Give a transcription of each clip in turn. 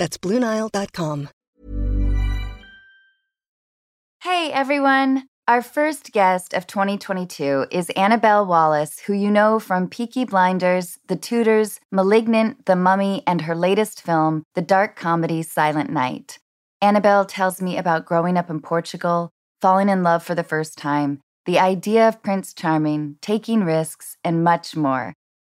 That's BlueNile.com. Hey, everyone. Our first guest of 2022 is Annabelle Wallis, who you know from Peaky Blinders, The Tudors, Malignant, The Mummy, and her latest film, the dark comedy Silent Night. Annabelle tells me about growing up in Portugal, falling in love for the first time, the idea of Prince Charming, taking risks, and much more.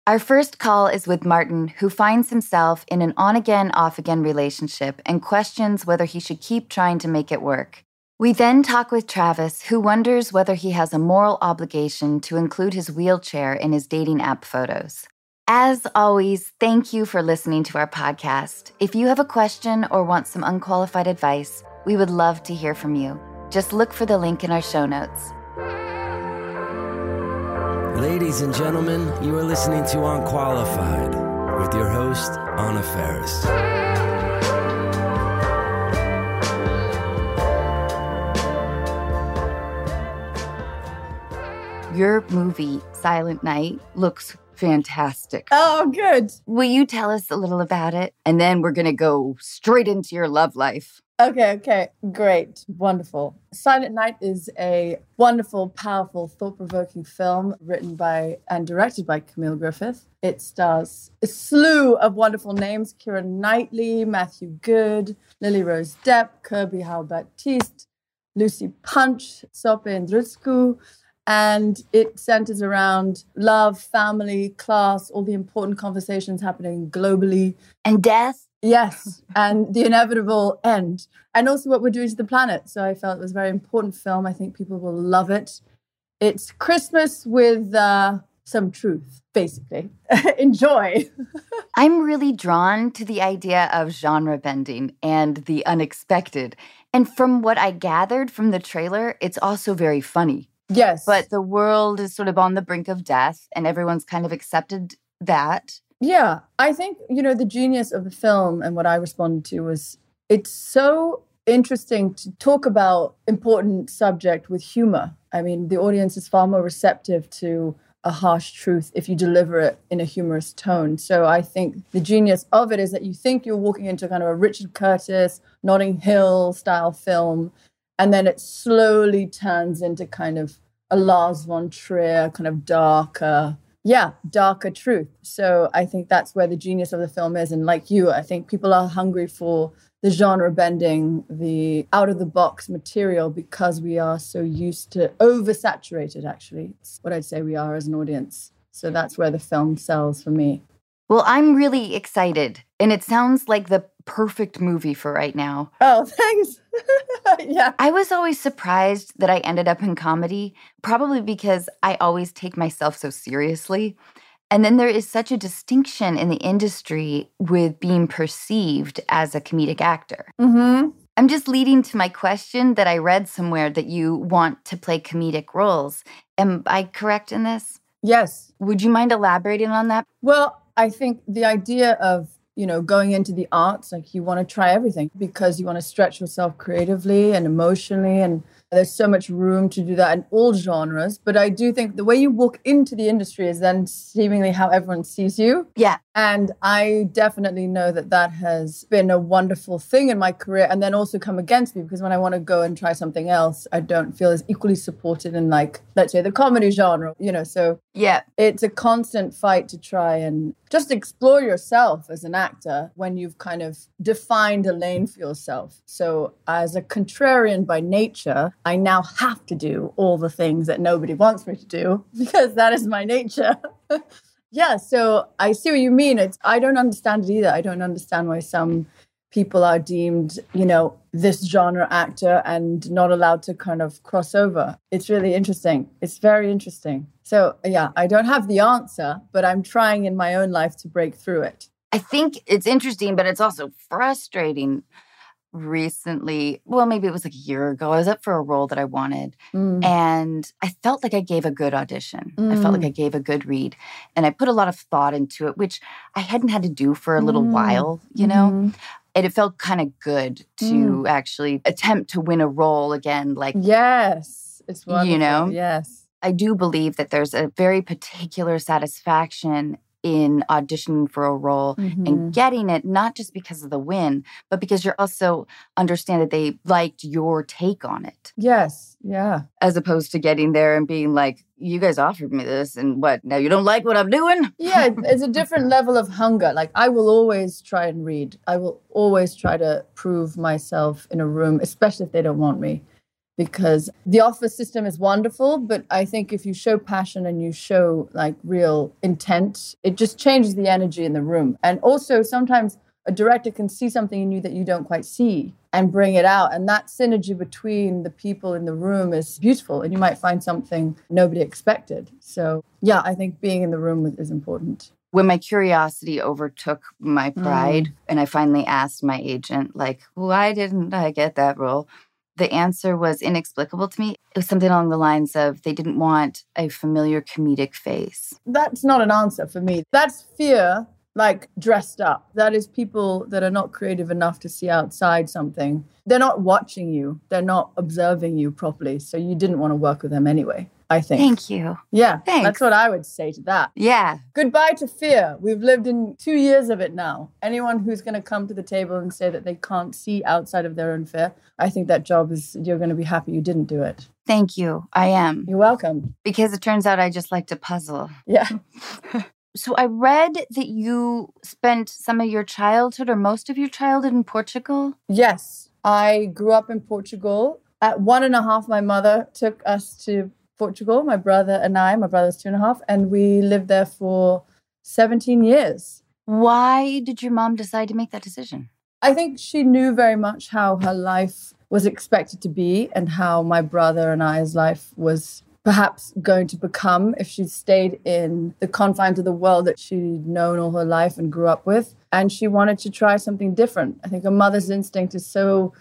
Our first call is with Martin, who finds himself in an on again, off again relationship and questions whether he should keep trying to make it work. We then talk with Travis, who wonders whether he has a moral obligation to include his wheelchair in his dating app photos. As always, thank you for listening to our podcast. If you have a question or want some unqualified advice, we would love to hear from you. Just look for the link in our show notes. Ladies and gentlemen, you are listening to Unqualified with your host, Anna Faris. Your movie, Silent Night, looks fantastic. Oh, good. Will you tell us a little about it? And then we're going to go straight into your love life. Okay, okay, great, wonderful. Silent Night is a wonderful, powerful, thought provoking film written by and directed by Camille Griffin. It stars a slew of wonderful names Keira Knightley, Matthew Goode, Lily Rose Depp, Kirby Howell-Baptiste, Lucy Punch, Sope Dirisu, and it centers around love, family, class, all the important conversations happening globally. And death? Yes, and the inevitable end, and also what we're doing to the planet. So I felt it was a very important film. I think people will love it. It's Christmas with uh, some truth, basically. Enjoy. I'm really drawn to the idea of genre bending and the unexpected. And from what I gathered from the trailer, it's also very funny. Yes. But the world is sort of on the brink of death, and everyone's kind of accepted that. Yeah, I think, you know, the genius of the film and what I responded to was it's so interesting to talk about important subject with humor. I mean, the audience is far more receptive to a harsh truth if you deliver it in a humorous tone. So I think the genius of it is that you think you're walking into kind of a Richard Curtis, Notting Hill style film, and then it slowly turns into kind of a Lars von Trier kind of darker yeah, darker truth. So I think that's where the genius of the film is. And like you, I think people are hungry for the genre bending, the out of the box material because we are so used to oversaturated, actually. It's what I'd say we are as an audience. So that's where the film sells for me. Well, I'm really excited. And it sounds like the perfect movie for right now. Oh, thanks. yeah. I was always surprised that I ended up in comedy, probably because I always take myself so seriously. And then there is such a distinction in the industry with being perceived as a comedic actor. Mm-hmm. I'm just leading to my question that I read somewhere that you want to play comedic roles. Am I correct in this? Yes. Would you mind elaborating on that? Well, I think the idea of you know going into the arts like you want to try everything because you want to stretch yourself creatively and emotionally and there's so much room to do that in all genres but i do think the way you walk into the industry is then seemingly how everyone sees you Yeah. and i definitely know that that has been a wonderful thing in my career and then also come against me because when i want to go and try something else i don't feel as equally supported in like let's say the comedy genre you know so Yeah. it's a constant fight to try and just explore yourself as an actor when you've kind of defined a lane for yourself. So, as a contrarian by nature, I now have to do all the things that nobody wants me to do because that is my nature. yeah, so I see what you mean. It's I don't understand it either. I don't understand why some people are deemed, you know, this genre actor and not allowed to kind of cross over. It's really interesting. It's very interesting. So, yeah, I don't have the answer, but I'm trying in my own life to break through it. I think it's interesting, but it's also frustrating. Recently, well, maybe it was like a year ago. I was up for a role that I wanted, Mm. and I felt like I gave a good audition. I felt like Mm. I gave a good read, and I put a lot of thought into it, which I hadn't had to do for a little Mm. while, you know? Mhm. And it felt kind of good to Mm. actually attempt to win a role again. Like, Yes, it's wonderful. You know? Yes. I do believe that there's a very particular satisfaction in auditioning for a role Mhm. and getting it, not just because of the win, but because you're also understand that they liked your take on it, Yes. Yeah. as opposed to getting there and being like, you guys offered me this and what? Now you don't like what I'm doing? Yeah, it's a different level of hunger. Like I will always try and read. I will always try to prove myself in a room, especially if they don't want me. Because the office system is wonderful, but I think if you show passion and you show like real intent, it just changes the energy in the room. And also sometimes a director can see something in you that you don't quite see and bring it out. And that synergy between the people in the room is beautiful. And you might find something nobody expected. So, yeah, I think being in the room is- important. When my curiosity overtook my Mm. pride and I finally asked my agent, like, why didn't I get that role? The answer was inexplicable to me. It was something along the lines of they didn't want a familiar comedic face. That's not an answer for me. That's fear, like dressed up. That is people that are not creative enough to see outside something. They're not watching you, they're not observing you properly. So you didn't want to work with them anyway, I think. Thank you. Yeah, Thanks. that's what I would say to that. Yeah. Goodbye to fear. We've lived in two years of it now. Anyone who's going to come to the table and say that they can't see outside of their own fear, I think that job is, you're going to be happy you didn't do it. Thank you. I am. You're welcome. Because it turns out I just like to puzzle. Yeah. So I read that you spent some of your childhood or most of your childhood in Portugal. Yes, I grew up in Portugal. At one and a half, my mother took us to Portugal, my brother and I. My brother's two and a half, and we lived there for 17 years. Why did your mom decide to make that decision? I think she knew very much how her life was expected to be and how my brother and I's life was perhaps going to become if she'd stayed in the confines of the world that she'd known all her life and grew up with. And she wanted to try something different. I think a mother's instinct is so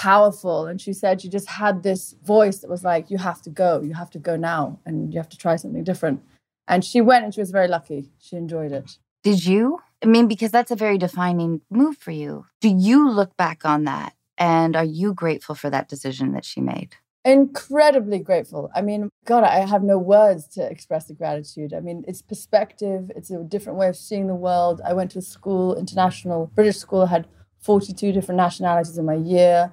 powerful. And she said she just had this voice that was like, you have to go, you have to go now, and you have to try something different. And she went and she was very lucky. She enjoyed it. Did you? I mean, because that's a very defining move for you. Do you look back on that and are you grateful for that decision that she made? incredibly grateful. I mean, God, I have no words to express the gratitude. I mean, it's perspective, it's a different way of seeing the world. I went to a school, international British school, had 42 different nationalities in my year.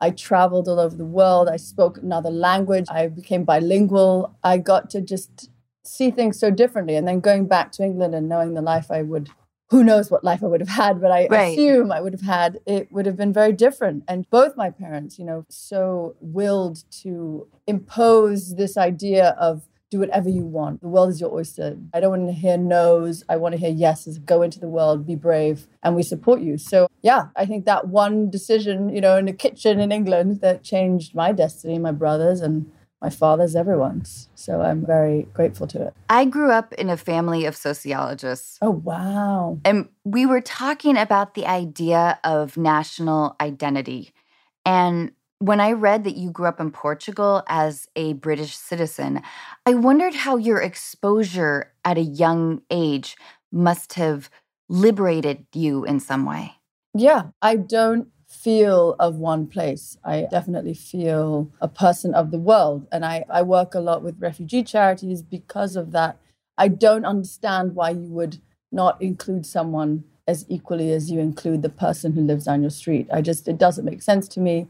I traveled all over the world. I spoke another language. I became bilingual. I got to just see things so differently. And then going back to England and knowing the life I would who knows what life I would have had, but I Right. assume I would have had, it would have been very different. And both my parents, you know, so willed to impose this idea of do whatever you want. The world is your oyster. I don't want to hear no's. I want to hear yeses. Go into the world, be brave, and we support you. So, yeah, I think that one decision, you know, in the kitchen in England that changed my destiny, my brothers, and my father's, everyone's. So I'm very grateful to it. I grew up in a family of sociologists. Oh, wow. And we were talking about the idea of national identity. And when I read that you grew up in Portugal as a British citizen, I wondered how your exposure at a young age must have liberated you in some way. Yeah, I don't feel of one place. I definitely feel a person of the world. And I, I work a lot with refugee charities because of that. I don't understand why you would not include someone as equally as you include the person who lives down your street. I just, it doesn't make sense to me.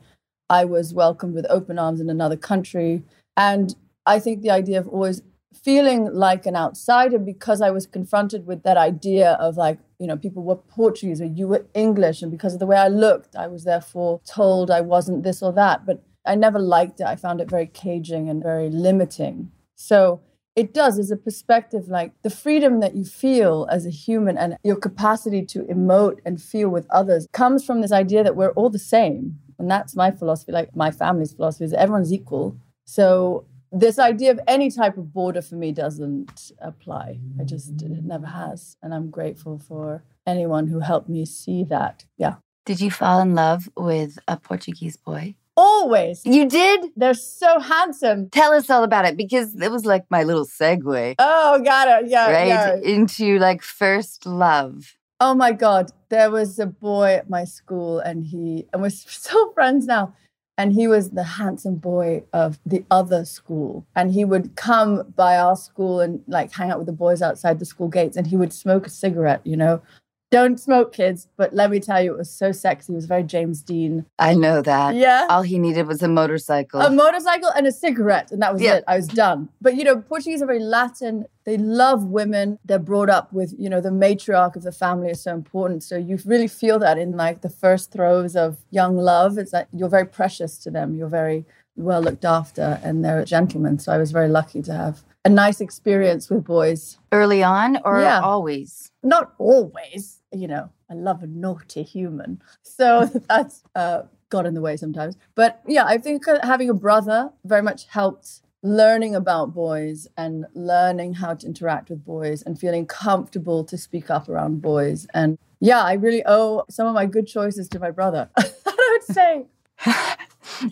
I was welcomed with open arms in another country. And I think the idea of always feeling like an outsider because I was confronted with that idea of like, you know, people were Portuguese or you were English. And because of the way I looked, I was therefore told I wasn't this or that. But I never liked it. I found it very caging and very limiting. So it does, as a perspective, like the freedom that you feel as a human and your capacity to emote and feel with others comes from this idea that we're all the same. And that's my philosophy, like my family's philosophy, is everyone's equal. So this idea of any type of border for me doesn't apply. I just, it never has. And I'm grateful for anyone who helped me see that. Yeah. Did you fall in love with a Portuguese boy? Always. You did? They're so handsome. Tell us all about it because it was like my little segue. Oh, got it. Yeah. right? yeah. Into like first love. Oh my God. There was a boy at my school and he, and we're still friends now. And he was the handsome boy of the other school. And he would come by our school and like hang out with the boys outside the school gates and he would smoke a cigarette, you know. Don't smoke, kids. But let me tell you, it was so sexy. It was very James Dean. I know that. Yeah. All he needed was a motorcycle. A motorcycle and a cigarette, and that was Yeah. it. I was done. But you know, Portuguese are very Latin. They love women. They're brought up with, you know, the matriarch of the family is so important. So you really feel that in like the first throes of young love. It's that you're very precious to them. You're very well looked after, and they're gentlemen. So I was very lucky to have a nice experience with boys. Early on or Yeah. always? Not always, you know. I love a naughty human, so that's uh, got in the way sometimes. But yeah, I think having a brother very much helped learning about boys and learning how to interact with boys and feeling comfortable to speak up around boys. And yeah, I really owe some of my good choices to my brother. I would say.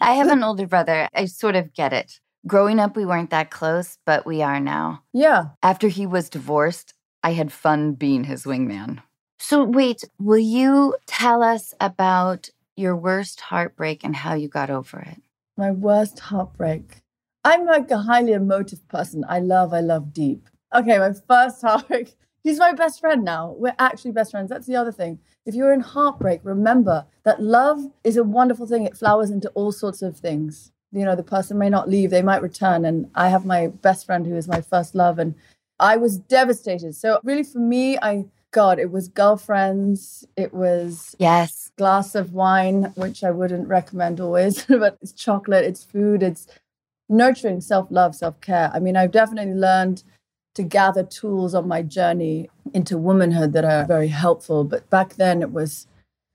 I have an older brother. I sort of get it. Growing up, we weren't that close, but we are now. Yeah. After he was divorced, I had fun being his wingman. So, wait, will you tell us about your worst heartbreak and how you got over it? My worst heartbreak. I'm like a highly emotive person. I love, I love deep. Okay, my first heartbreak. He's my best friend now. We're actually best friends. That's the other thing. If you're in heartbreak, remember that love is a wonderful thing. It flowers into all sorts of things. You know, the person may not leave, they might return. And I have my best friend who is my first love. And I was devastated. So, really, for me, I, God, it was girlfriends. It was Yes. glass of wine, which I wouldn't recommend always, but it's chocolate, it's food, it's nurturing self love, self care. I mean, I've definitely learned to gather tools on my journey into womanhood that are very helpful. But back then it was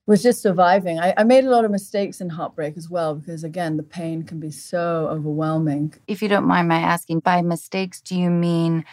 was just surviving. I, I made a lot of mistakes in heartbreak as well, because again, the pain can be so overwhelming. If you don't mind my asking, by mistakes, do you mean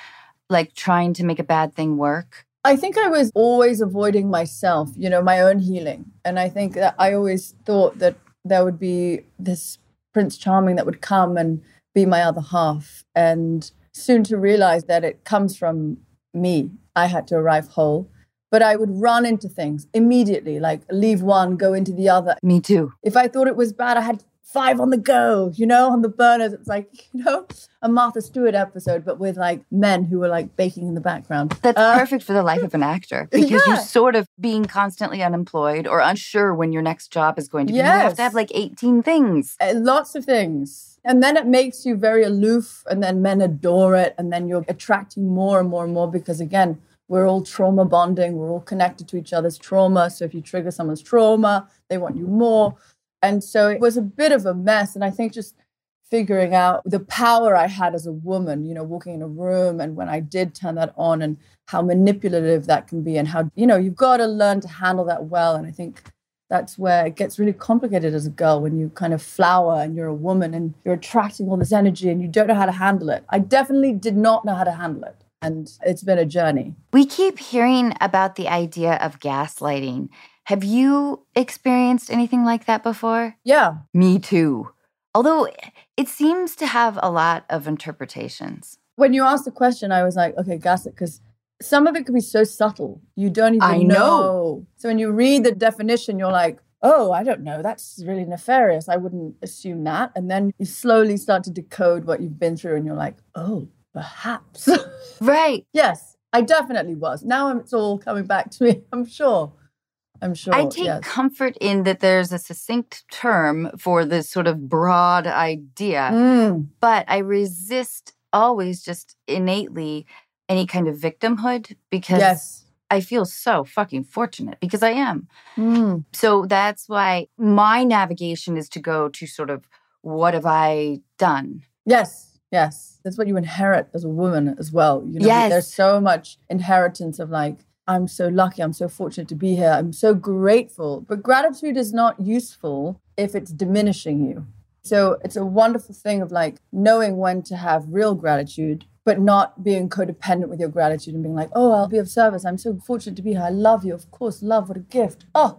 like trying to make a bad thing work? I think I was always avoiding myself, you know, my own healing. And I think that I always thought that there would be this Prince Charming that would come and be my other half. And soon to realize that it comes from me. I had to arrive whole. But I would run into things immediately, like leave one, go into the other. Me too. If I thought it was bad, I had five on the go, you know, on the burners. It's like, you know, a Martha Stewart episode, but with like men who were like baking in the background. That's Uh, perfect for the life of an actor because you're sort of being constantly unemployed or unsure when your next job is going to be. You have to have like 18 things. Uh, lots of things. And then it makes you very aloof, and then men adore it, and then you're attracting more and more and more because, again, we're all trauma bonding, we're all connected to each other's trauma. So if you trigger someone's trauma, they want you more. And so it was a bit of a mess. And I think just figuring out the power I had as a woman, you know, walking in a room and when I did turn that on and how manipulative that can be and how, you know, you've got to learn to handle that well. And I think that's where it gets really complicated as a girl when you kind of flower and you're a woman and you're attracting all this energy and you don't know how to handle it. I definitely did not know how to handle it. And it's been a journey. We keep hearing about the idea of gaslighting. Have you experienced anything like that before? Yeah. Me too. Although it seems to have a lot of interpretations. When you asked the question, I was like, okay, gaslit, because some of it could be so subtle. You don't even I know. So when you read the definition, you're like, oh, I don't know. That's really nefarious. I wouldn't assume that. And then you slowly start to decode what you've been through and you're like, oh, perhaps. Right. yes, I definitely was. Now it's all coming back to me. I'm sure. I'm sure. I take yes. comfort in that there's a succinct term for this sort of broad idea, Mm, but I resist always just innately any kind of victimhood because yes. I feel so fucking fortunate because I am. Mm, So that's why my navigation is to go to sort of what have I done? yes. Yes. That's what you inherit as a woman as well. You know, Yes. there's so much inheritance of like, I'm so lucky, I'm so fortunate to be here, I'm so grateful. But gratitude is not useful if it's diminishing you. So it's a wonderful thing of like knowing when to have real gratitude, but not being codependent with your gratitude and being like, oh, I'll be of service. I'm so fortunate to be here. I love you. Of course, love, what a gift. Oh,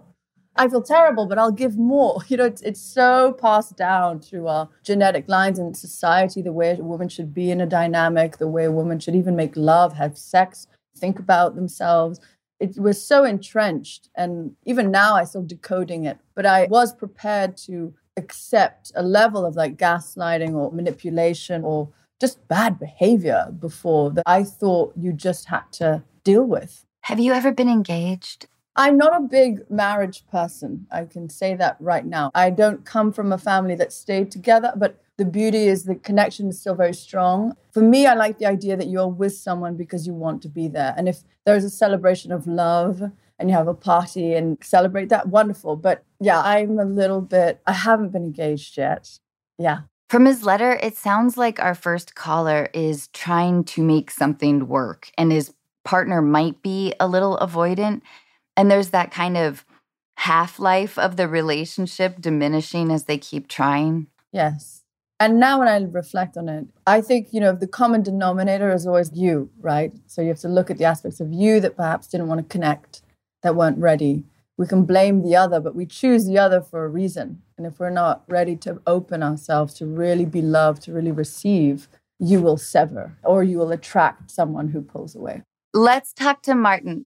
I feel terrible, but I'll give more. You know, it's, it's so passed down through our genetic lines in society, the way a woman should be in a dynamic, the way a woman should even make love, have sex, think about themselves. It was so entrenched. And even now, I still decoding it. But I was prepared to accept a level of like gaslighting or manipulation or just bad behavior before that I thought you just had to deal with. Have you ever been engaged? I'm not a big marriage person. I can say that right now. I don't come from a family that stayed together, but the beauty is the connection is still very strong. For me, I like the idea that you're with someone because you want to be there. And if there's a celebration of love and you have a party and celebrate that, wonderful. But yeah, I'm a little bit, I haven't been engaged yet. Yeah. From his letter, it sounds like our first caller is trying to make something work and his partner might be a little avoidant. And there's that kind of half life of the relationship diminishing as they keep trying. Yes. And now when I reflect on it, I think, you know, the common denominator is always you, right? So you have to look at the aspects of you that perhaps didn't want to connect, that weren't ready. We can blame the other, but we choose the other for a reason. And if we're not ready to open ourselves to really be loved, to really receive, you will sever or you will attract someone who pulls away. Let's talk to Martin.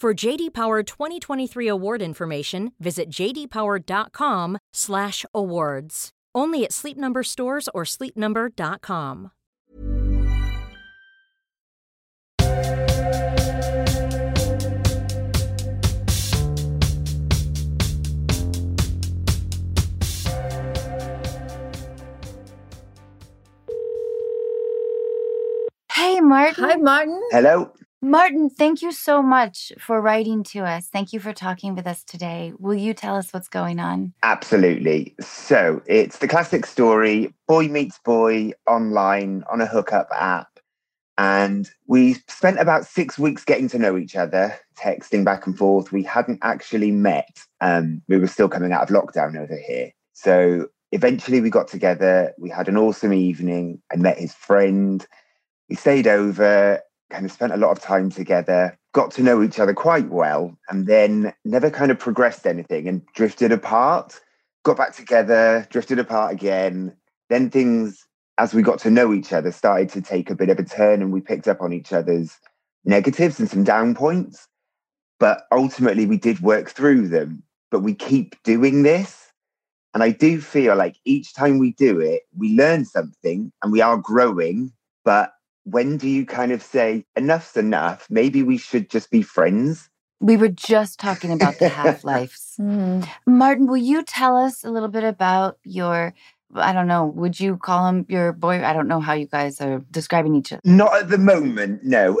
For JD Power 2023 award information, visit jdpower.com/awards. Only at Sleep Number stores or sleepnumber.com. Hey, Martin. Hi, Martin. Hello. Martin, thank you so much for writing to us. Thank you for talking with us today. Will you tell us what's going on? Absolutely. So it's the classic story boy meets boy online on a hookup app. And we spent about six weeks getting to know each other, texting back and forth. We hadn't actually met. Um, we were still coming out of lockdown over here. So eventually we got together. We had an awesome evening. I met his friend. We stayed over kind of spent a lot of time together, got to know each other quite well, and then never kind of progressed anything and drifted apart. Got back together, drifted apart again. Then things, as we got to know each other, started to take a bit of a turn and we picked up on each other's negatives and some down points. But ultimately, we did work through them. But we keep doing this. And I do feel like each time we do it, we learn something and we are growing. But when do you kind of say enough's enough? Maybe we should just be friends. We were just talking about the half lives. Hmm. Martin, will you tell us a little bit about your, I don't know, would you call him your boy? I don't know how you guys are describing each other. Not at the moment, no.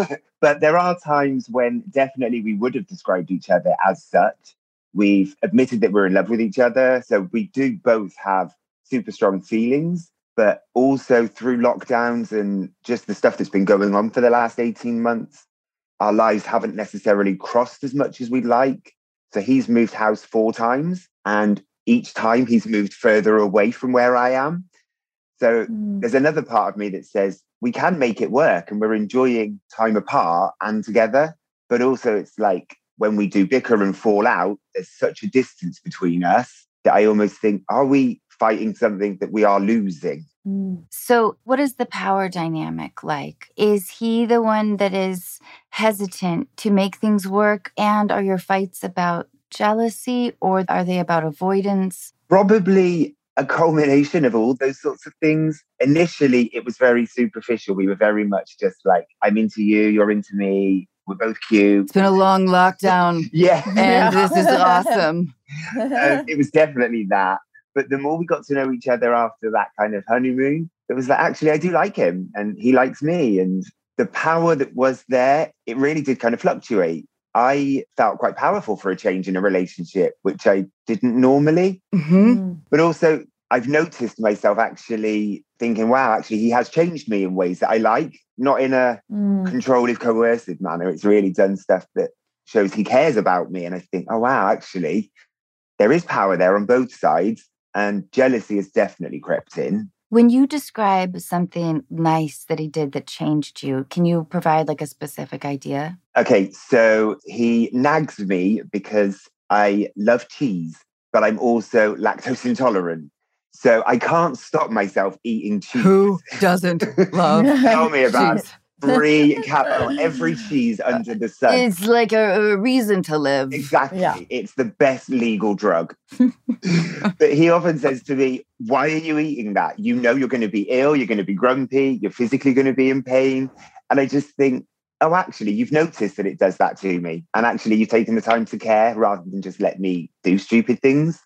but there are times when definitely we would have described each other as such. We've admitted that we're in love with each other. So we do both have super strong feelings but also through lockdowns and just the stuff that's been going on for the last 18 months, our lives haven't necessarily crossed as much as we'd like. So he's moved house four times, and each time he's moved further away from where I am. So mm. there's another part of me that says we can make it work and we're enjoying time apart and together. But also, it's like when we do bicker and fall out, there's such a distance between us that I almost think, are we fighting something that we are losing. Mm. So, what is the power dynamic like? Is he the one that is hesitant to make things work? And are your fights about jealousy or are they about avoidance? Probably a culmination of all those sorts of things. Initially, it was very superficial. We were very much just like, I'm into you, you're into me, we're both cute. It's been a long lockdown. Yeah. And this is awesome. Um, it was definitely that. But the more we got to know each other after that kind of honeymoon, it was like, actually, I do like him and he likes me. And the power that was there, it really did kind of fluctuate. I felt quite powerful for a change in a relationship, which I didn't normally. hmm Mm. But also, I've noticed myself actually thinking, wow, actually, he has changed me in ways that I like, not in a Mm. controlling, coercive manner. It's really done stuff that shows he cares about me. And I think, oh, wow, actually, there is power there on both sides. And jealousy has definitely crept in. When you describe something nice that he did that changed you, can you provide like a specific idea? Okay, so he nags me because I love cheese, but I'm also lactose intolerant. So I can't stop myself eating cheese. Who doesn't love? Tell me about cheese? Free capital, every cheese under the sun. It's like a, a reason to live. Exactly. Yeah. It's the best legal drug. but he often says to me, Why are you eating that? You know you're going to be ill, you're going to be grumpy, you're physically going to be in pain. And I just think, Oh, actually, you've noticed that it does that to me. And actually, you've taken the time to care rather than just let me do stupid things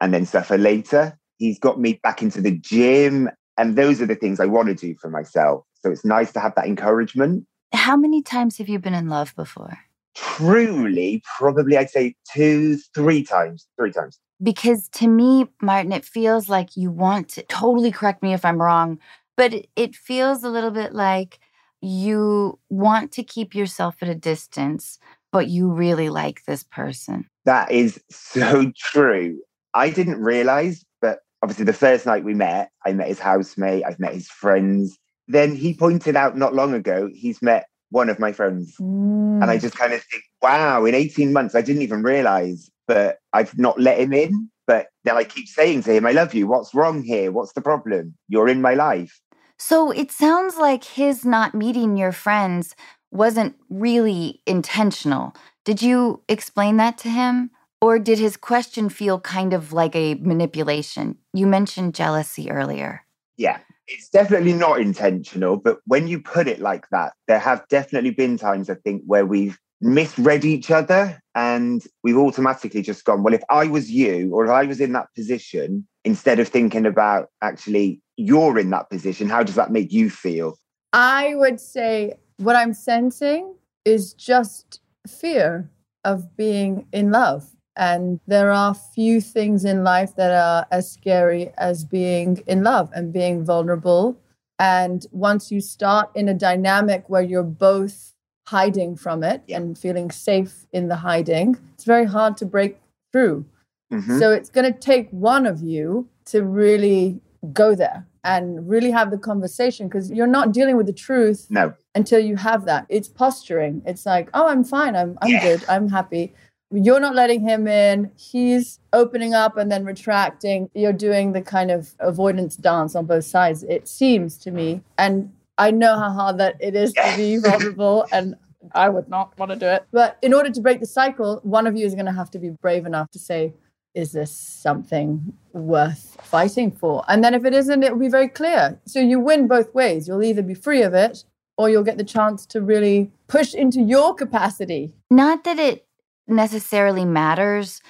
and then suffer later. He's got me back into the gym. And those are the things I want to do for myself. So it's nice to have that encouragement. How many times have you been in love before? Truly, probably I'd say two, three times, three times. Because to me, Martin, it feels like you want to totally correct me if I'm wrong, but it, it feels a little bit like you want to keep yourself at a distance, but you really like this person. That is so true. I didn't realize, but obviously the first night we met, I met his housemate, I've met his friends. Then he pointed out not long ago, he's met one of my friends. And I Mm. just kind of think, wow, in 18 months, I didn't even realize, but I've not let him in. But then I keep saying to him, I love you. What's wrong here? What's the problem? You're in my life. So it sounds like his not meeting your friends wasn't really intentional. Did you explain that to him? Or did his question feel kind of like a manipulation? You mentioned jealousy earlier. Yeah, it's definitely not intentional. But when you put it like that, there have definitely been times, I think, where we've misread each other and we've automatically just gone, well, if I was you or if I was in that position, instead of thinking about actually you're in that position, how does that make you feel? I would say what I'm sensing is just fear of being in love. And there are few things in life that are as scary as being in love and being vulnerable. And once you start in a dynamic where you're both hiding from it and feeling safe in the hiding, it's very hard to break through. Mhm. So it's going to take one of you to really go there and really have the conversation because you're not dealing with the truth No. until you have that. It's posturing. It's like, oh, I'm fine. I'm I'm Yeah. good. I'm happy. You're not letting him in. He's opening up and then retracting. You're doing the kind of avoidance dance on both sides. It seems to me, and I know how hard that it is to be vulnerable, and I would not want to do it. But in order to break the cycle, one of you is going to have to be brave enough to say, is this something worth fighting for? And then if it isn't, it will be very clear. So you win both ways. You'll either be free of it or you'll get the chance to really push into your capacity. Not that it necessarily matters,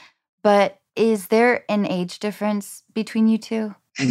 but is there an age difference between you two?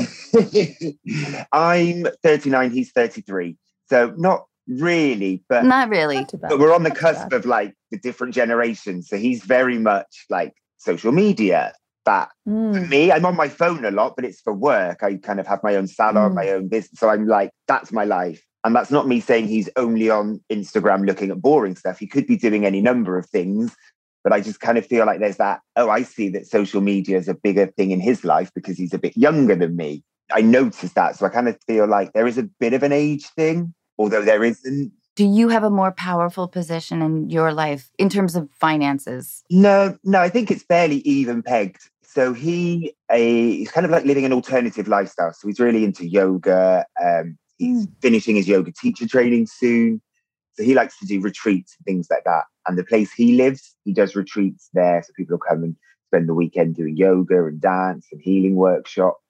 I'm 39, he's 33. So not really, but Not really. Not but we're on the cusp of like the different generations. So he's very much like social media. That for Mm. me, I'm on my phone a lot, but it's for work. I kind of have my own salon, Mm. my own business. So I'm like, that's my life. And that's not me saying he's only on Instagram looking at boring stuff. He could be doing any number of things. But I just kind of feel like there's that, oh, I see that social media is a bigger thing in his life because he's a bit younger than me. I noticed that. So I kind of feel like there is a bit of an age thing, although there isn't. Do you have a more powerful position in your life in terms of finances? No, no, I think it's fairly even pegged. So he a, he's kind of like living an alternative lifestyle. So he's really into yoga. Um, he's mm. finishing his yoga teacher training soon. So he likes to do retreats and things like that. And the place he lives, he does retreats there. So people come and spend the weekend doing yoga and dance and healing workshops,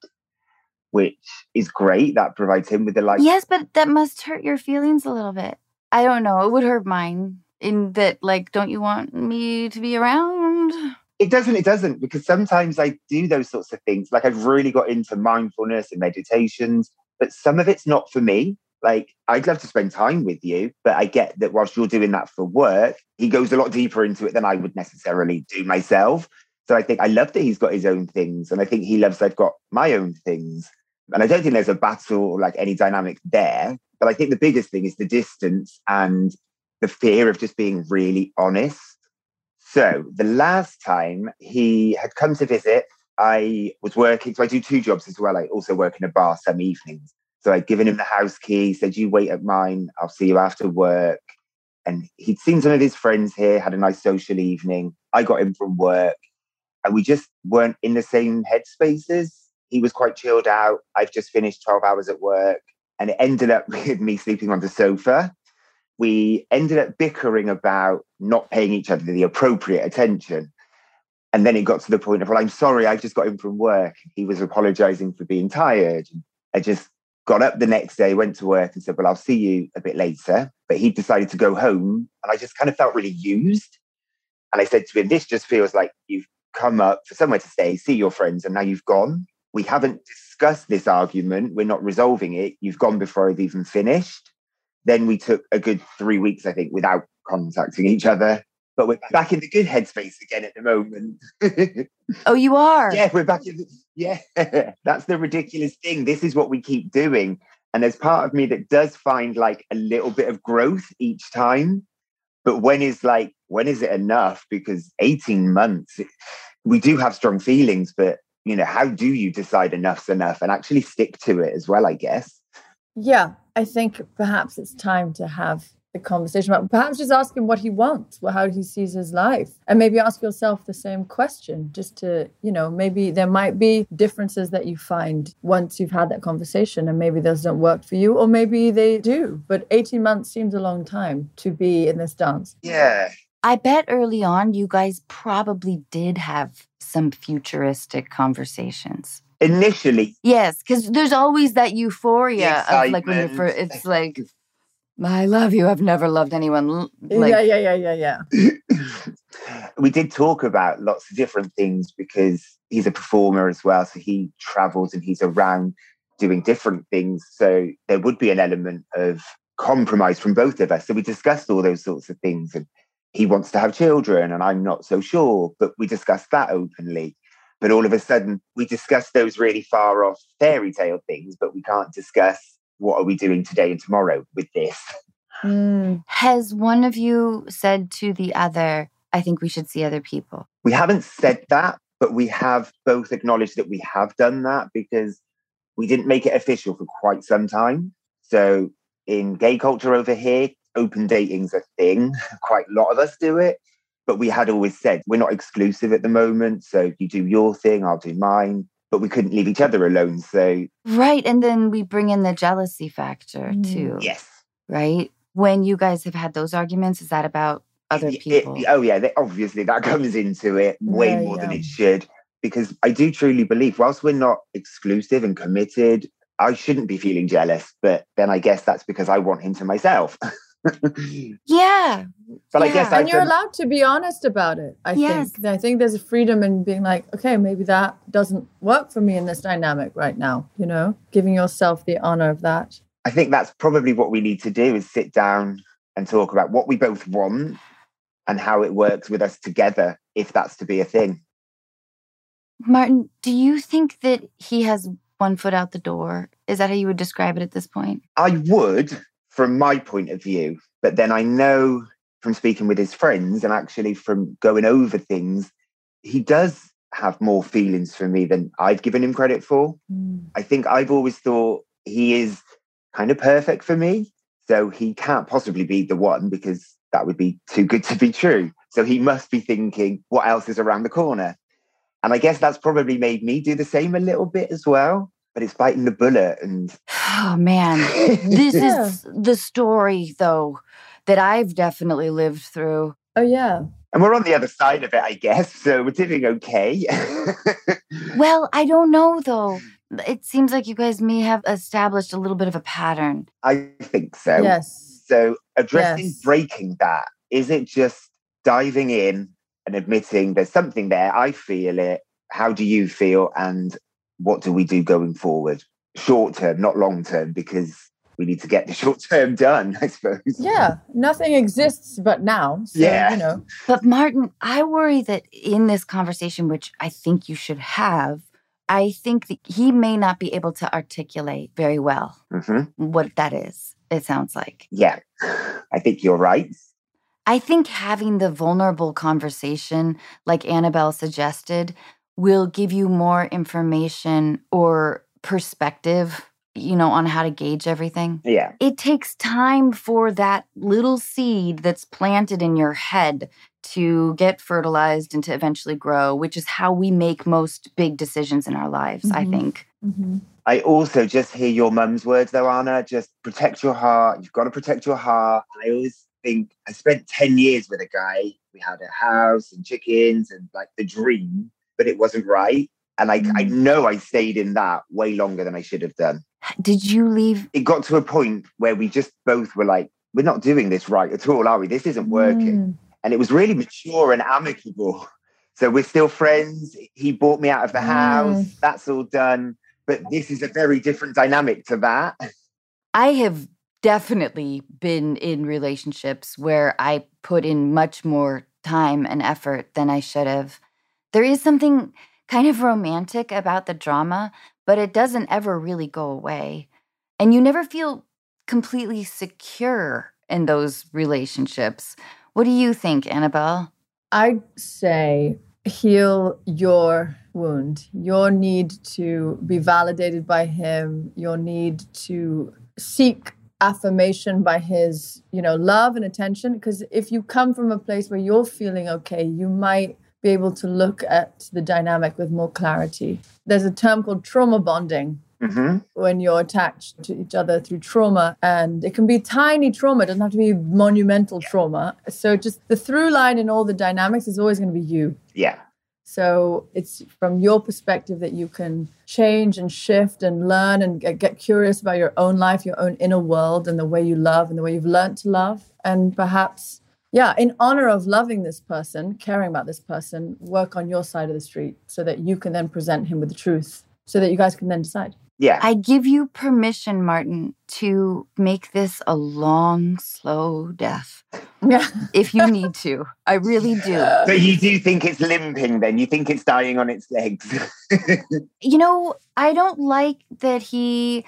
which is great. That provides him with the life. Yes, but that must hurt your feelings a little bit. I don't know. It would hurt mine in that, like, don't you want me to be around? It doesn't, it doesn't, because sometimes I do those sorts of things. Like I've really got into mindfulness and meditations, but some of it's not for me. Like, I'd love to spend time with you, but I get that whilst you're doing that for work, he goes a lot deeper into it than I would necessarily do myself. So I think I love that he's got his own things, and I think he loves I've got my own things. And I don't think there's a battle or like any dynamic there. But I think the biggest thing is the distance and the fear of just being really honest. So the last time he had come to visit, I was working. So I do two jobs as well. I also work in a bar some evenings. So I'd given him the house key, said, You wait at mine, I'll see you after work. And he'd seen some of his friends here, had a nice social evening. I got him from work, and we just weren't in the same headspaces. He was quite chilled out. I've just finished 12 hours at work, and it ended up with me sleeping on the sofa. We ended up bickering about not paying each other the appropriate attention. And then it got to the point of, well, I'm sorry, I just got him from work. He was apologizing for being tired. I just got up the next day, went to work and said, Well, I'll see you a bit later. But he decided to go home. And I just kind of felt really used. And I said to him, This just feels like you've come up for somewhere to stay, see your friends, and now you've gone. We haven't discussed this argument. We're not resolving it. You've gone before I've even finished. Then we took a good three weeks, I think, without contacting each other. But we're back in the good headspace again at the moment. oh, you are? Yeah, we're back in the, yeah. That's the ridiculous thing. This is what we keep doing. And there's part of me that does find like a little bit of growth each time. But when is like, when is it enough? Because 18 months, we do have strong feelings, but you know, how do you decide enough's enough and actually stick to it as well, I guess? Yeah, I think perhaps it's time to have the conversation about perhaps just ask him what he wants, how he sees his life. And maybe ask yourself the same question, just to, you know, maybe there might be differences that you find once you've had that conversation and maybe those don't work for you, or maybe they do. But 18 months seems a long time to be in this dance. Yeah. I bet early on you guys probably did have some futuristic conversations initially yes because there's always that euphoria of like when you're first it's like I love you. I've never loved anyone. Like... Yeah, yeah, yeah, yeah, yeah. we did talk about lots of different things because he's a performer as well. So he travels and he's around doing different things. So there would be an element of compromise from both of us. So we discussed all those sorts of things. And he wants to have children, and I'm not so sure, but we discussed that openly. But all of a sudden, we discussed those really far off fairy tale things, but we can't discuss what are we doing today and tomorrow with this? Mm. Has one of you said to the other, I think we should see other people? We haven't said that, but we have both acknowledged that we have done that because we didn't make it official for quite some time. So in gay culture over here, open dating's a thing. Quite a lot of us do it. But we had always said we're not exclusive at the moment. So you do your thing, I'll do mine but we couldn't leave each other alone. So right, and then we bring in the jealousy factor mm. too. Yes, right. When you guys have had those arguments, is that about other it, people? It, oh yeah, they, obviously that comes into it way yeah, more yeah. than it should. Because I do truly believe, whilst we're not exclusive and committed, I shouldn't be feeling jealous. But then I guess that's because I want him to myself. yeah. But yeah. I guess and you're allowed to be honest about it. I yes. think. I think there's a freedom in being like, okay, maybe that doesn't work for me in this dynamic right now. You know, giving yourself the honor of that. I think that's probably what we need to do is sit down and talk about what we both want and how it works with us together, if that's to be a thing. Martin, do you think that he has one foot out the door? Is that how you would describe it at this point? I would, from my point of view. But then I know from speaking with his friends and actually from going over things, he does have more feelings for me than I've given him credit for. Mm. I think I've always thought he is kind of perfect for me. So he can't possibly be the one because that would be too good to be true. So he must be thinking, what else is around the corner? And I guess that's probably made me do the same a little bit as well. But it's biting the bullet and Oh man, this Yeah. is the story though that I've definitely lived through. Oh yeah. and we're on the other side of it, I guess. So we're doing okay. Well, I don't know though. It seems like you guys may have established a little bit of a pattern. I think so. yes. So addressing Yes. breaking that, is it just diving in and admitting there's something there? I feel it. How do you feel? And what do we do going forward? Short term, not long term, because we need to get the short term done, I suppose. Yeah. Nothing exists but now. So, Yeah. you know. But Martin, I worry that in this conversation, which I think you should have, I think that he may not be able to articulate very well hmm what that is. It sounds like. Yeah, I think you're right. I think having the vulnerable conversation, like Annabelle suggested, will give you more information or perspective, you know, on how to gauge everything. Yeah, It takes time for that little seed that's planted in your head to get fertilized and to eventually grow, which is how we make most big decisions in our lives, I Mhm. think. Mhm. I also just hear your mum's words though, Anna. Just protect your heart. You've got to protect your heart. I always think I spent 10 years with a guy. We had a house and chickens and like the dream, but it wasn't right. And I, I Mm. know I stayed in that way longer than I should have done. Did you leave? It got to a point where we just both were like, we're not doing this right at all, are we? This isn't working. Mm. And it was really mature and amicable. So we're still friends. He bought me out of the house. Mm. That's all done. But this is a very different dynamic to that. I have definitely been in relationships where I put in much more time and effort than I should have. There is something kind of romantic about the drama, but it doesn't ever really go away. And you never feel completely secure in those relationships. What do you think, Annabelle? I'd say heal your wound, your need to be validated by him, your need to seek affirmation by his, you know, love and attention. Because if you come from a place where you're feeling okay, you might be able to look at the dynamic with more clarity. There's a term called trauma bonding hmm when you're attached to each other through trauma and it can be tiny trauma it doesn't have to be monumental trauma. So just the through line in all the dynamics is always going to be you. Yeah. so it's from your perspective that you can change and shift and learn and get, get curious about your own life your own inner world and the way you love and the way you've learned to love. And perhaps yeah in honor of loving this person caring about this person work on your side of the street so that you can then present him with the truth so that you guys can then decide Yeah. I give you permission, Martin, to make this a long, slow death yeah if you need to. I really do. so you do think it's limping then? You think it's dying on its legs? You know, I don't like that he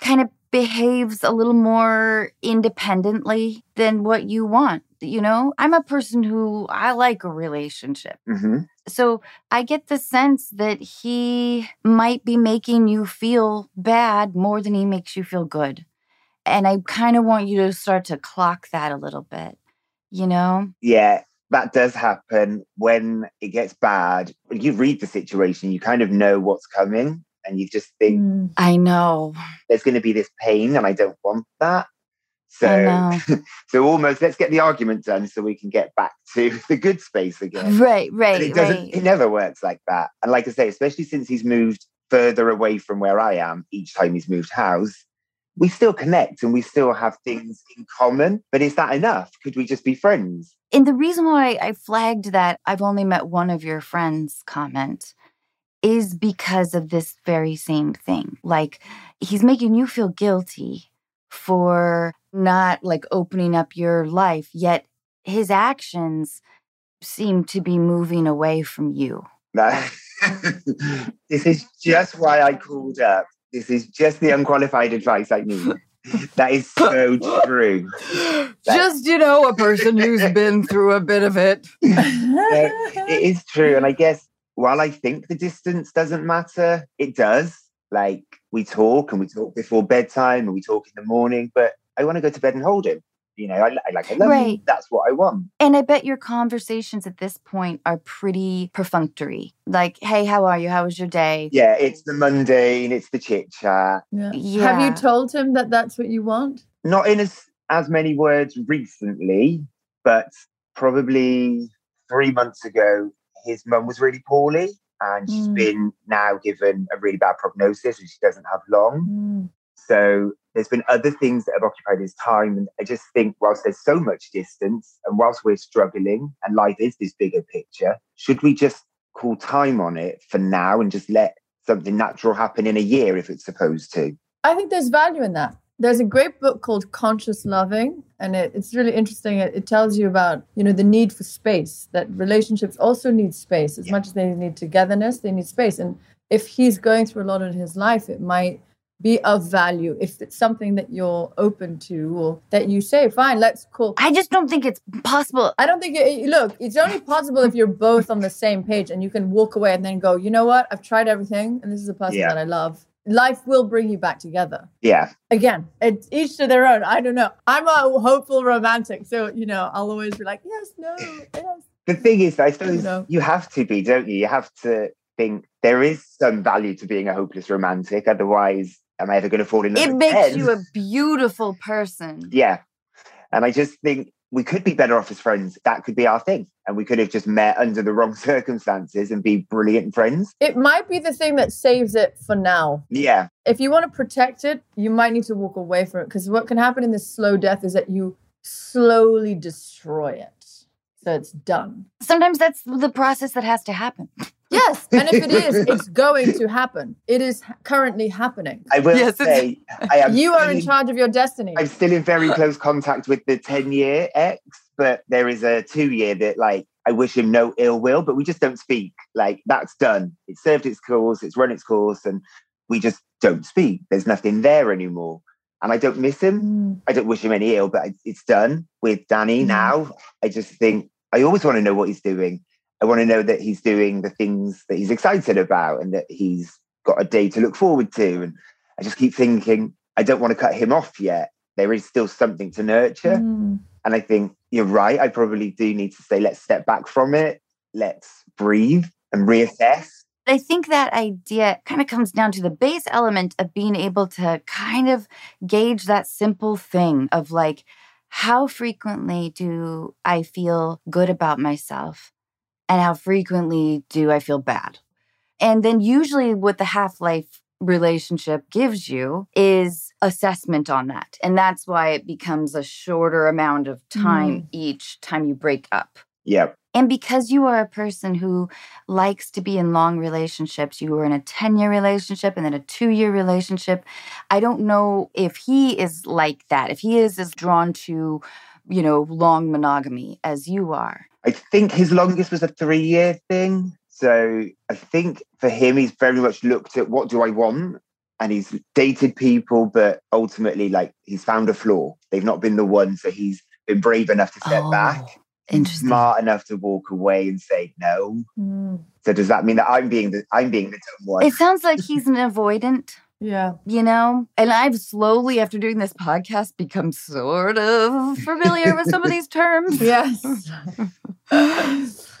kind of behaves a little more independently than what you want. You know, I'm a person who I like a relationship. hmm So I get the sense that he might be making you feel bad more than he makes you feel good. And I kind of want you to start to clock that a little bit, you know? Yeah, that does happen when it gets bad. When you read the situation, you kind of know what's coming and you just think Mm. I know. there's going to be this pain and I don't want that. So, so almost let's get the argument done so we can get back to the good space again. Right, But right, it doesn't. right. It never works like that. And like I say, especially since he's moved further away from where I am each time he's moved house, we still connect and we still have things in common. But is that enough? Could we just be friends? And the reason why I flagged that I've only met one of your friends comment is because of this very same thing. Like he's making you feel guilty for not like opening up your life, yet his actions seem to be moving away from you. This is just why I called up. This is just the unqualified advice I need. That is so true. Just, you know, a person who's been through a bit of it. It is true. And I guess while I think the distance doesn't matter, it does. Like we talk and we talk before bedtime and we talk in the morning, but I want to go to bed and hold him. You know, I, I like, I love you. Right. That's what I want. And I bet your conversations at this point are pretty perfunctory. Like, hey, how are you? How was your day? Yeah, it's the mundane, it's the chit chat. Yeah. Have you told him that that's what you want? Not in as as many words recently, but probably three months ago, his mum was really poorly, and she's Mm. been now given a really bad prognosis, and she doesn't have long. Mm. So there's been other things that have occupied his time. And I just think, whilst there's so much distance and whilst we're struggling and life is this bigger picture, should we just call time on it for now and just let something natural happen in a year if it's supposed to? I think there's value in that. There's a great book called Conscious Loving, and it, it's really interesting. It, it tells you about you know the need for space. That relationships also need space as much as they need togetherness. They need space, and if he's going through a lot in his life, it might be of value if it's something that you're open to or that you say, fine, let's call. I just don't think it's possible. I don't think it, look, it's only possible if you're both on the same page and you can walk away and then go, you know what? I've tried everything and this is a person Yeah. that I love. Life will bring you back together. Yeah. Again, it's each to their own. I don't know. I'm a hopeful romantic. So, you know, I'll always be like, yes, no, yes. The thing is, I suppose know. you have to be, don't you? You have to think there is some value to being a hopeless romantic. Otherwise, am I ever going to fall in love It makes again? you a beautiful person. yeah. And I just think we could be better off as friends. That could be our thing. And we could have just met under the wrong circumstances and be brilliant friends. It might be the thing that saves it for now. Yeah. If you want to protect it, you might need to walk away from it because what can happen in this slow death is that you slowly destroy it. So it's done. Sometimes that's the process that has to happen. Yes. And if it is, it's going to happen. It is currently happening. I will Yes, say, I am You are still in charge of your destiny. I'm still in very close contact with the 10 year ex, but there is a two year that, like, I wish him no ill will, but we just don't speak. Like, that's done. It served its course, it's run its course, and we just don't speak. There's nothing there anymore. And I don't miss him. Mm. I don't wish him any ill, but it's done with Danny Mm. now. I just think I always want to know what he's doing. I want to know that he's doing the things that he's excited about and that he's got a day to look forward to. And I just keep thinking, I don't want to cut him off yet. There is still something to nurture. Mm. And I think you're right. I probably do need to say, let's step back from it. Let's breathe and reassess. I think that idea kind of comes down to the base element of being able to kind of gauge that simple thing of like, how frequently do I feel good about myself? And how frequently do I feel bad? And then, usually, what the half life relationship gives you is assessment on that. And that's why it becomes a shorter amount of time mm. each time you break up. Yeah. And because you are a person who likes to be in long relationships, you were in a 10 year relationship and then a two year relationship. I don't know if he is like that, if he is as drawn to, you know, long monogamy as you are. I think his longest was a three year thing. So I think for him, he's very much looked at what do I want? And he's dated people, but ultimately, like, he's found a flaw. They've not been the one. So he's been brave enough to step back, Oh, Interesting. smart enough to walk away and say no. Mm. So does that mean that I'm being the I'm being the dumb one? It sounds like he's an avoidant. Yeah. you know? And I've slowly, after doing this podcast, become sort of familiar with some of these terms. Yes.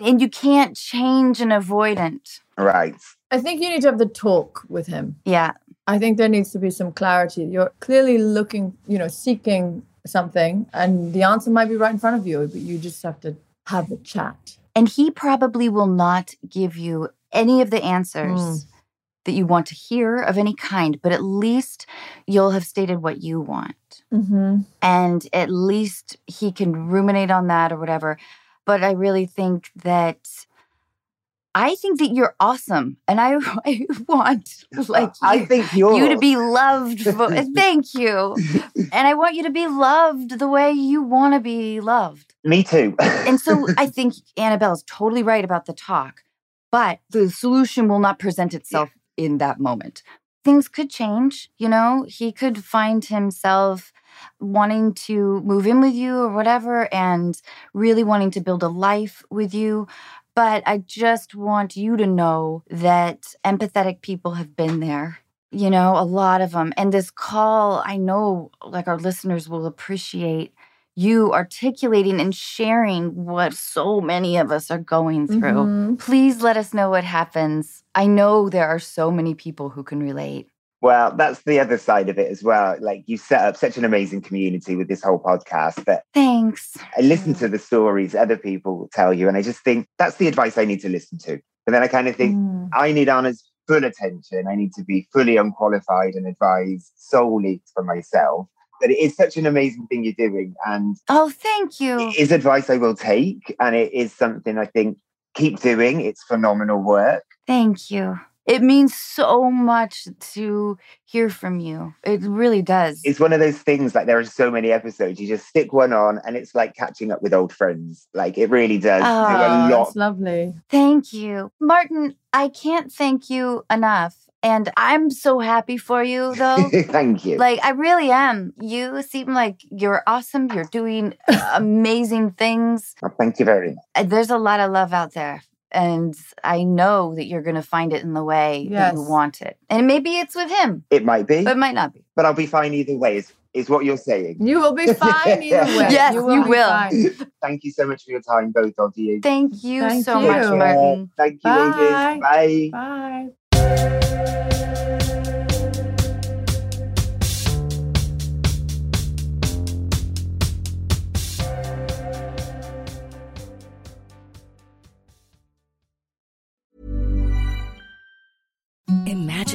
And you can't change an avoidant. right. I think you need to have the talk with him. Yeah. I think there needs to be some clarity. You're clearly looking, you know, seeking something, and the answer might be right in front of you, but you just have to have the chat. And he probably will not give you any of the answers Mm. That you want to hear of any kind, but at least you'll have stated what you want. Mm-hmm. And at least he can ruminate on that or whatever. But I really think that. I think that you're awesome, and I, I want like I you, think you're you to be loved. For, thank you, and I want you to be loved the way you want to be loved. me too. And so I think Annabelle is totally right about the talk, but the solution will not present itself in that moment. Things could change, you know, he could find himself wanting to move in with you or whatever and really wanting to build a life with you. But I just want you to know that empathetic people have been there. You know, a lot of them. And this call, I know like our listeners will appreciate you articulating and sharing what so many of us are going through. Mhm. Please let us know what happens. I know there are so many people who can relate. Well, that's the other side of it as well. Like you set up such an amazing community with this whole podcast that Thanks. I listen to the stories other people tell you, and I just think that's the advice I need to listen to. But then I kind of think Mm. I need Anna's full attention. I need to be fully unqualified and advised solely for myself. But it is such an amazing thing you're doing, and Oh, thank you. it is advice I will take, and it is something I think keep doing. It's phenomenal work. Thank you. It means so much to hear from you. It really does. It's one of those things like there are so many episodes. You just stick one on, and it's like catching up with old friends. Like it really does do Oh, a lot That's lovely. Thank you. Martin, I can't thank you enough. And I'm so happy for you, though. Thank you. Like, I really am. You seem like you're awesome. You're doing amazing things. Well, thank you very much. Uh, There's a lot of love out there. And I know that you're going to find it in the way that you want it. And maybe it's with him, It might be, but it might not be. but I'll be fine either way. Is is what you're saying? You will be fine either way. Yes, you be will. Thank you so much for your time, both of you. Thank you Thank so you. much, Martin. Thank you, Bye. ladies. Bye. Bye.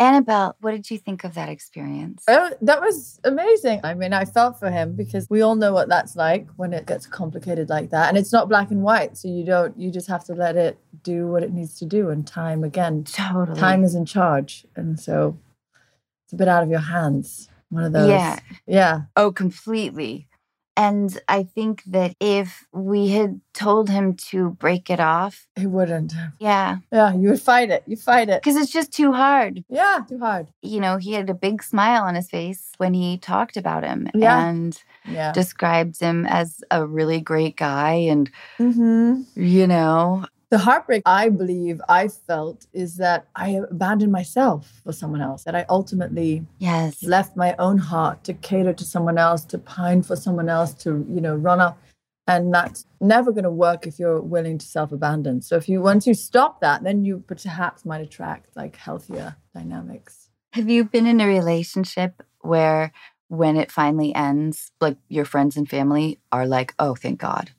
Annabelle, what did you think of that experience? Oh, that was amazing. I mean, I felt for him because we all know what that's like when it gets complicated like that. And it's not black and white. So you don't, you just have to let it do what it needs to do. And time, again, Totally. time is in charge. And so it's a bit out of your hands. One of those. Yeah. Yeah. Oh, completely. And I think that if we had told him to break it off, He wouldn't. yeah, Yeah. You would fight it. You fight it. because it's just too hard. Yeah. Too hard. You know, he had a big smile on his face when he talked about him Yeah. and Yeah. described him as a really great guy. And, mm-hmm. you know, The heartbreak I believe I felt is that I abandoned myself for someone else, that I ultimately yes. left my own heart to cater to someone else, to pine for someone else, to, you know, run up. And that's never going to work if you're willing to self abandon. So if you, once you stop that, then you perhaps might attract like healthier dynamics. Have you been in a relationship where when it finally ends, like your friends and family are like, oh, thank God?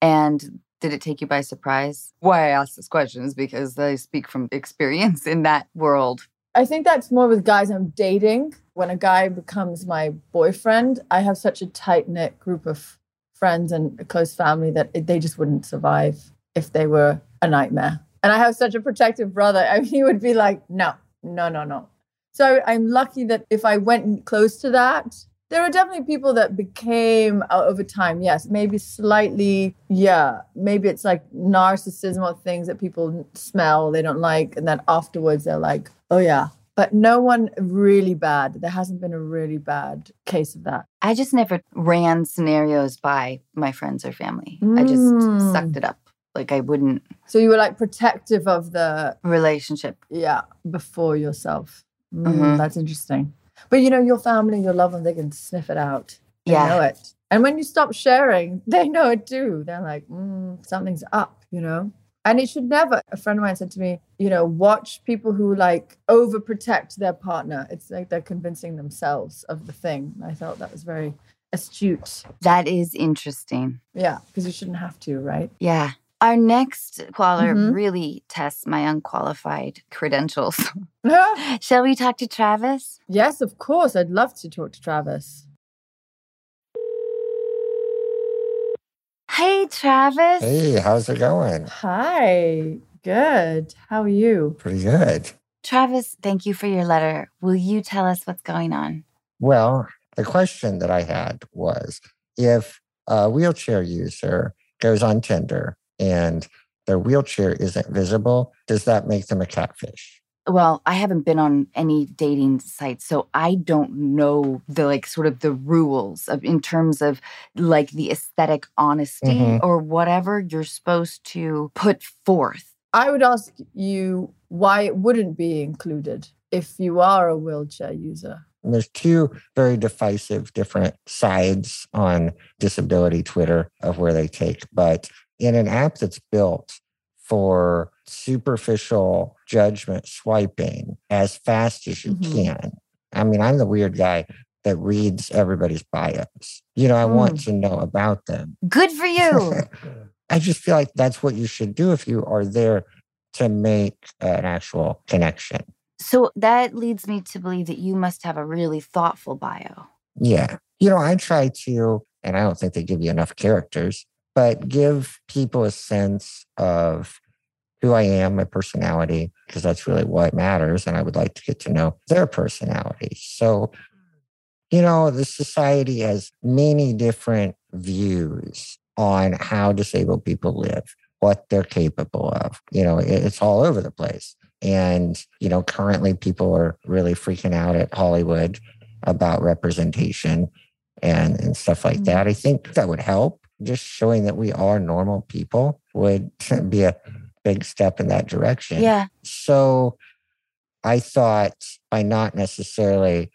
And did it take you by surprise? Why I ask this question is because I speak from experience in that world. I think that's more with guys I'm dating. When a guy becomes my boyfriend, I have such a tight knit group of friends and a close family that they just wouldn't survive if they were a nightmare. And I have such a protective brother. I mean, he would be like, no, no, no, no. So I'm lucky that if I went close to that, there are definitely people that became uh, over time, yes, maybe slightly, yeah, maybe it's like narcissism or things that people smell they don't like, and then afterwards they're like, oh yeah. But no one really bad. There hasn't been a really bad case of that. I just never ran scenarios by my friends or family. I just Mm. sucked it up. Like I wouldn't So you were like protective of the relationship. yeah before yourself. Mm, Mhm. That's interesting. But you know, your family, your loved ones, they can sniff it out. They Yeah. know it. And when you stop sharing, they know it too. They're like, mm, something's up, you know? And it should never, a friend of mine said to me, you know, watch people who like overprotect their partner. It's like they're convincing themselves of the thing. I thought that was very astute. That is interesting. Yeah, because you shouldn't have to, right? Yeah. Our next caller Mhm. really tests my unqualified credentials. Shall we talk to Travis? yes, of course. I'd love to talk to Travis. Hey, Travis. Hey, how's it going? Hi. Good. How are you? Pretty good. Travis, thank you for your letter. Will you tell us what's going on? Well, the question that I had was if a wheelchair user goes on Tinder and their wheelchair isn't visible, does that make them a catfish? Well, I haven't been on any dating sites, so I don't know the like sort of the rules of in terms of like the aesthetic honesty Mhm. or whatever you're supposed to put forth. I would ask you why it wouldn't be included if you are a wheelchair user. And there's two very divisive different sides on disability Twitter of where they take. But in an app that's built for superficial judgment swiping as fast as you Mhm. can. I mean, I'm the weird guy that reads everybody's bios. You know, I want to know about them. Good for you. I just feel like that's what you should do if you are there to make an actual connection. so that leads me to believe that you must have a really thoughtful bio. Yeah. You know, I try to, and I don't think they give you enough characters, but give people a sense of who I am, my personality, because that's really what matters. And I would like to get to know their personality. So, you know, the society has many different views on how disabled people live, what they're capable of. You know, it's all over the place. And, you know, currently people are really freaking out at Hollywood about representation and, and stuff like mm. that. I think that would help. Just showing that we are normal people would be a big step in that direction. Yeah. So I thought by not necessarily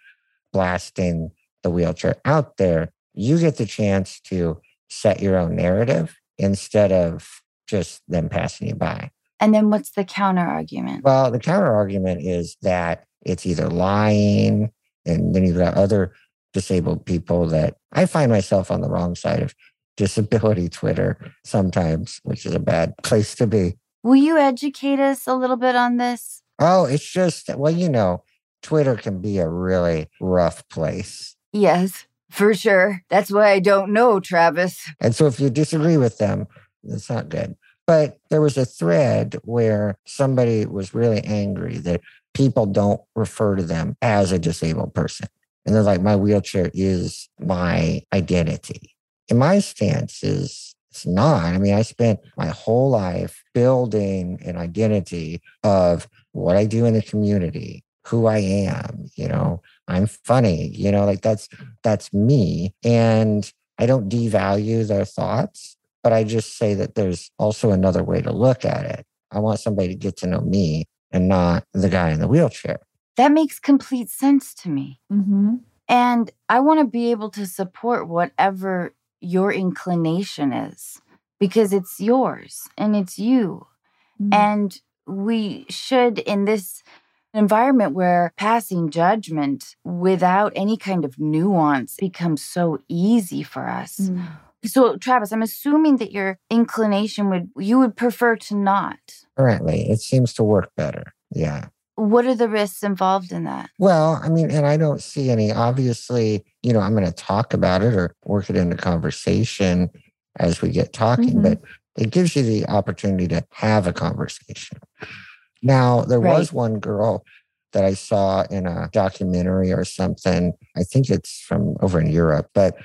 blasting the wheelchair out there, you get the chance to set your own narrative instead of just them passing you by. And then what's the counter argument? Well, the counter argument is that it's either lying, and then you've got other disabled people that I find myself on the wrong side of disability Twitter sometimes, which is a bad place to be. Will you educate us a little bit on this? Oh, it's just, well, you know, Twitter can be a really rough place. Yes, for sure. That's why I don't know, Travis. And so if you disagree with them, it's not good. But there was a thread where somebody was really angry that people don't refer to them as a disabled person. And they're like, my wheelchair is my identity. And my stance is it's not. I mean, I spent my whole life building an identity of what I do in the community, who I am, you know, I'm funny, you know, like that's that's me. And I don't devalue their thoughts, but I just say that there's also another way to look at it. I want somebody to get to know me and not the guy in the wheelchair. That makes complete sense to me. Mm-hmm. And I want to be able to support whatever your inclination is because it's yours and it's you. Mm-hmm. And we should, in this environment where passing judgment without any kind of nuance becomes so easy for us. Mm. So, Travis, I'm assuming that your inclination would, you would prefer to not. Currently, it seems to work better. Yeah. What are the risks involved in that? Well, I mean, and I don't see any. Obviously, you know, I'm going to talk about it or work it into conversation as we get talking, Mhm. but it gives you the opportunity to have a conversation. Now, there was one girl that I saw in a documentary or something. I think it's from over in Europe, but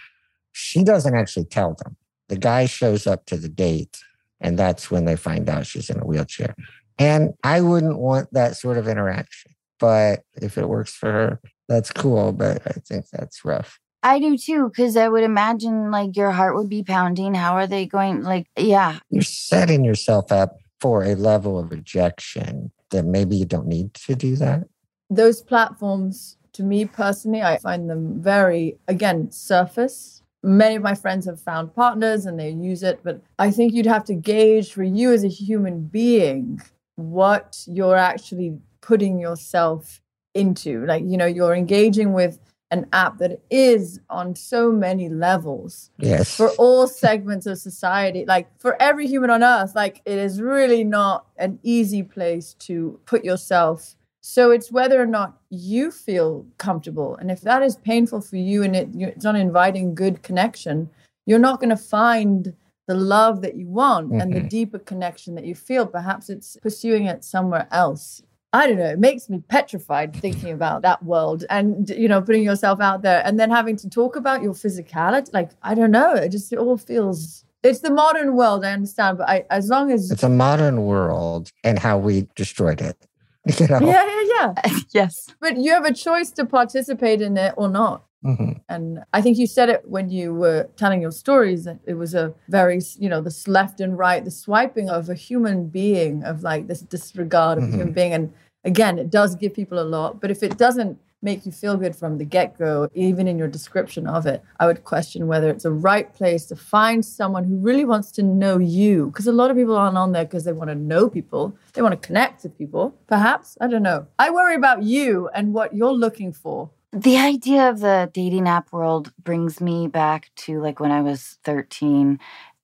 she doesn't actually tell them. The guy shows up to the date, and that's when they find out she's in a wheelchair. And I wouldn't want that sort of interaction. But if it works for her, that's cool. But I think that's rough. I do too, because I would imagine like your heart would be pounding. How are they going? Like, yeah, You're setting yourself up for a level of rejection that maybe you don't need to do that. Those platforms, to me personally, I find them very, again, surface. many of my friends have found partners and they use it, but I think you'd have to gauge for you as a human being what you're actually putting yourself into. Like, you know, you're engaging with an app that is on so many levels Yes. for all segments of society like for every human on earth like it is really not an easy place to put yourself so it's whether or not you feel comfortable and if that is painful for you and it, it's not inviting good connection you're not going to find the love that you want and the Mhm. deeper connection that you feel perhaps it's pursuing it somewhere else I don't know. It makes me petrified thinking about that world and, you know, putting yourself out there and then having to talk about your physicality. Like, I don't know. It just it all feels, it's the modern world. I understand. But I, as long as, It's a modern world and how we destroyed it. You know? yeah, yeah, yeah. yes. But you have a choice to participate in it or not. Mhm. And I think you said it when you were telling your stories that it was a very, you know, this left and right, the swiping of a human being, of like this disregard of a human being. And again, it does give people a lot. But if it doesn't make you feel good from the get go, even in your description of it, I would question whether it's a right place to find someone who really wants to know you. Because a lot of people aren't on there because they want to know people, they want to connect with people. Perhaps, I don't know. I worry about you and what you're looking for. The idea of the dating app world brings me back to like when I was 13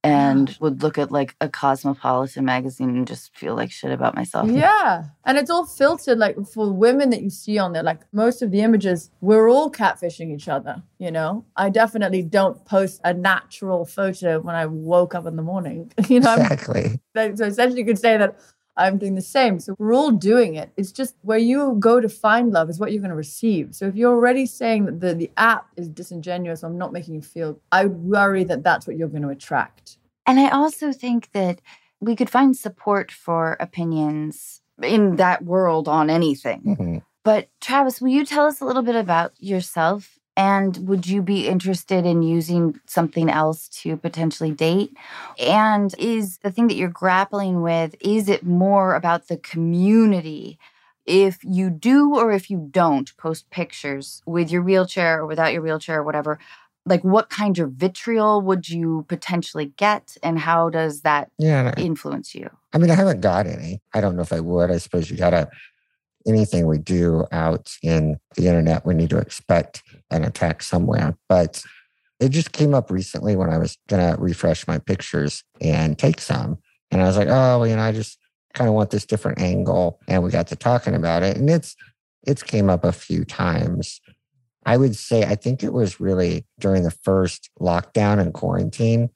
and would look at like a cosmopolitan magazine and just feel like shit about myself. Yeah. And it's all filtered like for women that you see on there, like most of the images, we're all catfishing each other, you know? I definitely don't post a natural photo when I woke up in the morning. you know, I'm- Exactly. so essentially you could say that I'm doing the same. So we're all doing it. It's just where you go to find love is what you're going to receive. So if you're already saying that the, the app is disingenuous, I'm not making you feel, I would worry that that's what you're going to attract. And I also think that we could find support for opinions in that world on anything. Mhm. But Travis, will you tell us a little bit about yourself? And would you be interested in using something else to potentially date? And is the thing that you're grappling with, is it more about the community? If you do or if you don't post pictures with your wheelchair or without your wheelchair or whatever, like what kind of vitriol would you potentially get? And how does that Yeah. influence you? I mean, I haven't got any. I don't know if I would. I suppose you gotta anything we do out in the internet, we need to expect an attack somewhere. But it just came up recently when I was gonna refresh my pictures and take some. And I was like, oh, well, you know, I just kind of want this different angle. And we got to talking about it. And it's it's came up a few times. I would say I think it was really during the first lockdown and quarantine.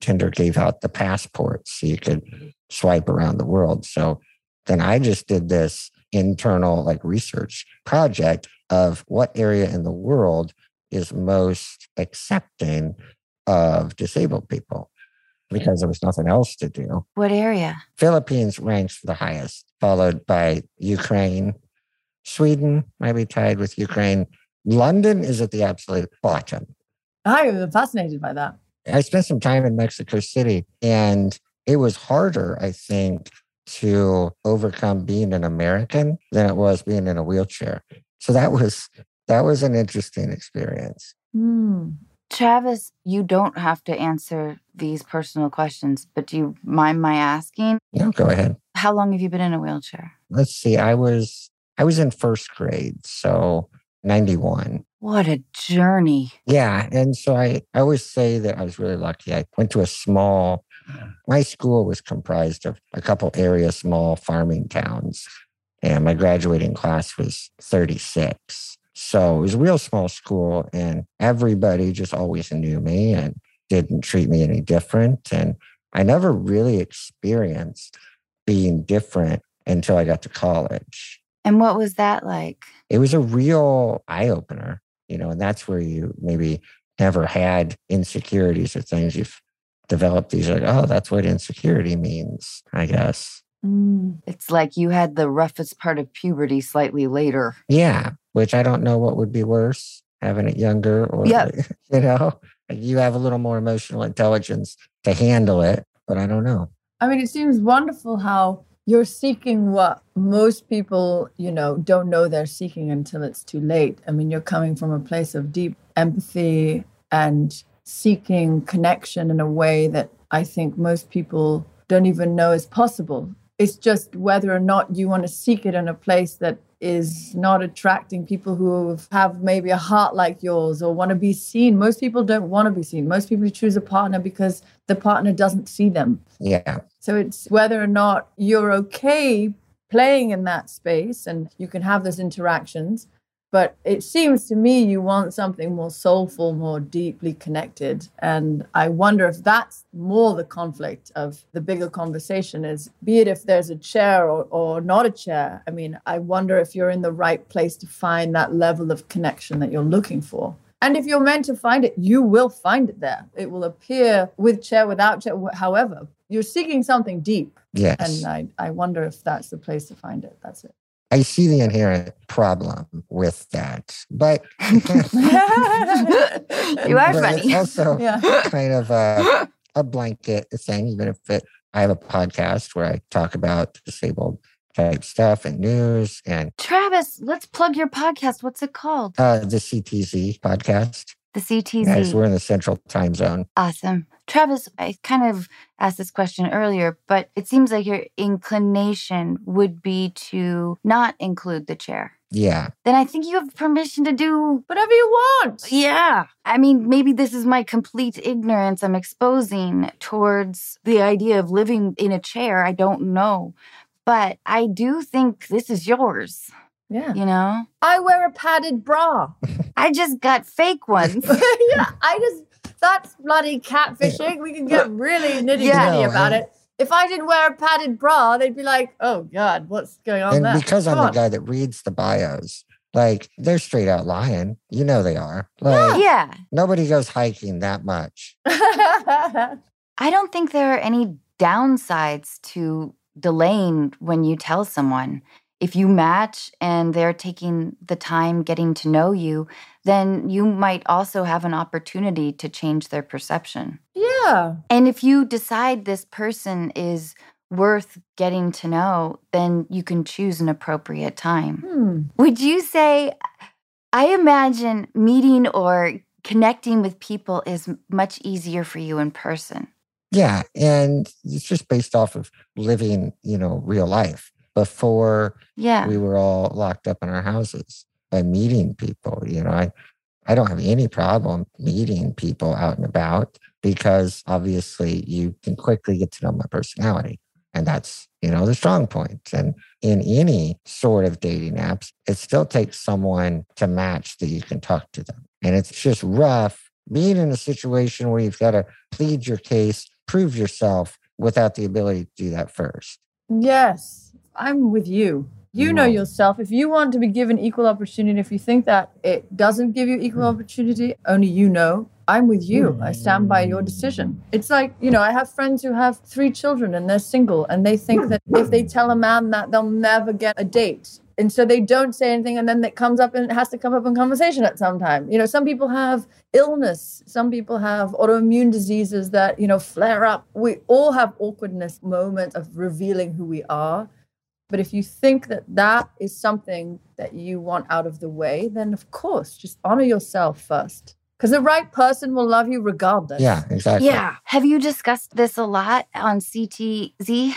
Tinder gave out the passports so you could swipe around the world. So then I just did this internal like research project of what area in the world is most accepting of disabled people because there was nothing else to do. What area? Philippines ranks the highest, followed by Ukraine. Sweden might be tied with Ukraine. London is at the absolute bottom. I am fascinated by that. I spent some time in Mexico City and it was harder, I think, to overcome being an American than it was being in a wheelchair. So that was that was an interesting experience. Hmm. Travis, you don't have to answer these personal questions, but do you mind my asking? Yeah, go ahead. How long have you been in a wheelchair? Let's see. I was I was in first grade, so 91. What a journey. Yeah. And so I, I always say that I was really lucky. I went to a small, my school was comprised of a couple area small farming towns, and my graduating class was 36. So it was a real small school, and everybody just always knew me and didn't treat me any different. And I never really experienced being different until I got to college. And what was that like? It was a real eye opener, you know, and that's where you maybe never had insecurities or things you've developed these like, oh, that's what insecurity means, I guess. Mm. It's like you had the roughest part of puberty slightly later. Yeah, which I don't know what would be worse, having it younger or, Yeah. you know, you have a little more emotional intelligence to handle it, but I don't know. I mean, it seems wonderful how you're seeking what most people, you know, don't know they're seeking until it's too late. I mean, you're coming from a place of deep empathy and seeking connection in a way that I think most people don't even know is possible. It's just whether or not you want to seek it in a place that is not attracting people who have maybe a heart like yours or want to be seen. Most people don't want to be seen. Most people choose a partner because the partner doesn't see them. Yeah. So it's whether or not you're okay playing in that space and you can have those interactions but it seems to me you want something more soulful, more deeply connected. And I wonder if that's more the conflict of the bigger conversation is be it if there's a chair or, or not a chair. I mean, I wonder if you're in the right place to find that level of connection that you're looking for. And if you're meant to find it, you will find it there. It will appear with chair, without chair, however. You're seeking something deep. Yes. And I, I wonder if that's the place to find it. That's it. I see the inherent problem with that, but you are but funny. It's also Yeah. kind of a, a blanket thing, even if it, I have a podcast where I talk about disabled type stuff and news and Travis, let's plug your podcast. What's it called? uh, the CTZ podcast. The CTZ. We're in the central time zone. Awesome. Travis, I kind of asked this question earlier, but it seems like your inclination would be to not include the chair. Yeah. Then I think you have permission to do Whatever you want. Yeah. I mean, maybe this is my complete ignorance I'm exposing towards the idea of living in a chair. I don't know. But I do think this is yours, Yeah. you know? I wear a padded bra. I just got fake ones. yeah, I just that's bloody catfishing. We can get really nitty gritty Yeah. About it. If I didn't wear a padded bra, they'd be like, "Oh God, what's going on and there?" because I'm Come the guy that reads the bios, like they're straight out lying. You know they are. Like yeah. nobody goes hiking that much. I don't think there are any downsides to delaying when you tell someone. If you match and they're taking the time getting to know you, then you might also have an opportunity to change their perception. yeah, And if you decide this person is worth getting to know, then you can choose an appropriate time. hmm. Would you say, I imagine meeting or connecting with people is much easier for you in person? Yeah. And it's just based off of living, you know, real life. Before Yeah. we were all locked up in our houses by meeting people, you know, I, I don't have any problem meeting people out and about because obviously you can quickly get to know my personality. And that's, you know, the strong point. And in any sort of dating apps, it still takes someone to match that you can talk to them. And it's just rough being in a situation where you've got to plead your case, prove yourself without the ability to do that first. Yes, I'm with you. You know yourself. If you want to be given equal opportunity, if you think that it doesn't give you equal hmm. opportunity, only you know. I'm with you. Hmm. I stand by your decision. It's like, you know, I have friends who have three children and they're single and they think hmm. that if they tell a man that they'll never get a date. And so they don't say anything and then it comes up and it has to come up in conversation at some time. You know, some people have illness, some people have autoimmune diseases that, you know, flare up. We all have awkwardness moments of revealing who we are. But if you think that that is something that you want out of the way, then of course, just honor yourself first. Because the right person will love you regardless. Yeah, exactly. Yeah. Have you discussed this a lot on CTZ?